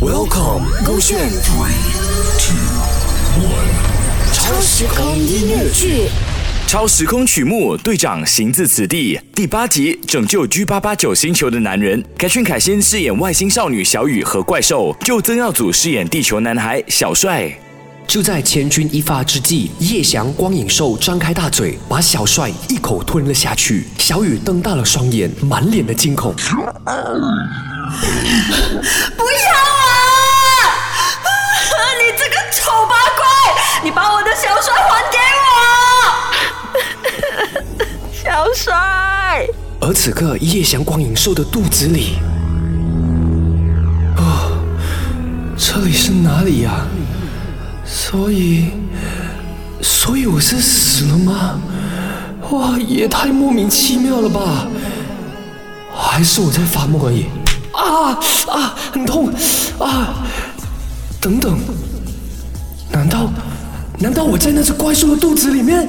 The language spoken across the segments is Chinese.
Welcome，勾选。超时空音乐剧，超时空曲目，队长行自此地。第八集，拯救 G 八八九星球的男人。凯旋凯先饰演外星少女小雨和怪兽，就曾耀祖饰演地球男孩小帅。就在千钧一发之际，叶翔光影兽张开大嘴，把小帅一口吞了下去。小雨瞪大了双眼，满脸的惊恐。不要小帅！而此刻，叶翔光影兽的肚子里，哦，这里是哪里呀？所以，所以我是死了吗？哇，也太莫名其妙了吧！还是我在发梦而已？啊啊，很痛啊！等等，难道难道我在那只怪兽的肚子里面？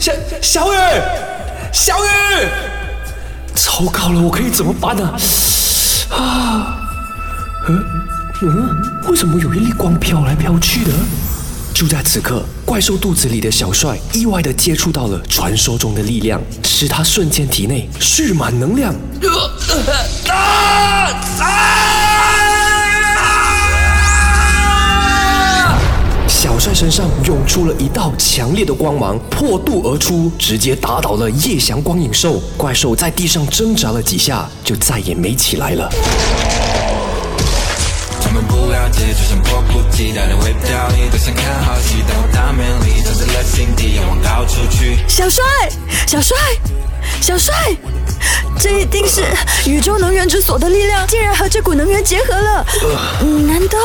小小雨，小雨，糟糕了，我可以怎么办呢？啊，嗯嗯，为什么有一粒光飘来飘去的？就在此刻，怪兽肚子里的小帅意外的接触到了传说中的力量，使他瞬间体内蓄满能量。啊啊！帅身上涌出了一道强烈的光芒，破肚而出，直接打倒了叶翔光影兽。怪兽在地上挣扎了几下，就再也没起来了。他们不了解，就像迫不及待的会掉你，都想看好戏，但我大面里了心底，要往高处去。小帅，小帅，小帅，这一定是宇宙能源之所的力量，竟然和这股能源结合了。难道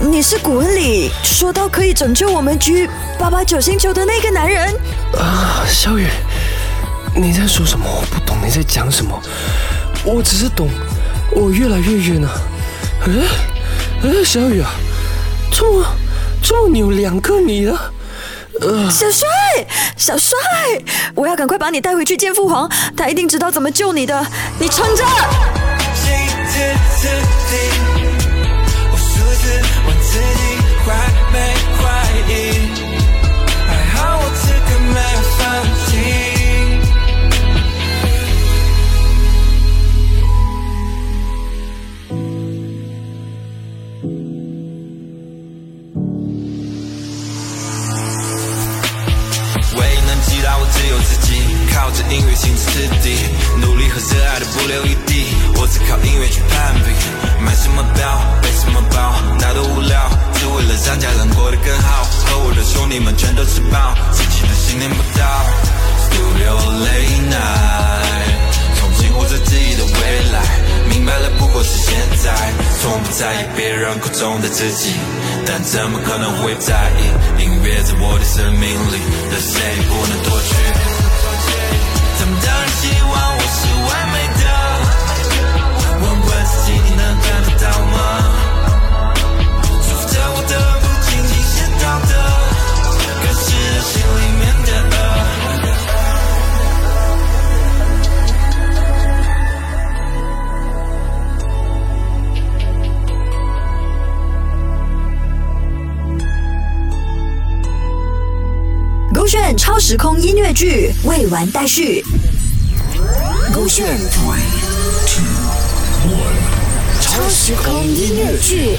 你是古文里说到可以拯救我们 G 八八九星球的那个男人？啊，小雨，你在说什么？我不懂你在讲什么。我只是懂，我越来越晕了。哎，哎，小雨啊，这么，这么你有两个你啊？呃，小帅，小帅，我要赶快把你带回去见父皇，他一定知道怎么救你的。你撑着。我只有自己，靠着音乐行至此地，努力和热爱的不留一地，我只靠音乐去攀比，买什么表，背什么包，那都无聊，只为了让家人过得更好，和我的兄弟们全都吃饱，自己的信念不到，Studio late night，重新活着自己的未来，明白了不过是现在，从不在意别人口中的自己，但怎么可能会在意？音乐在我的生命里，的谁不能夺取？怎么当然超时空音乐剧未完待续。勾选。超时空音乐剧。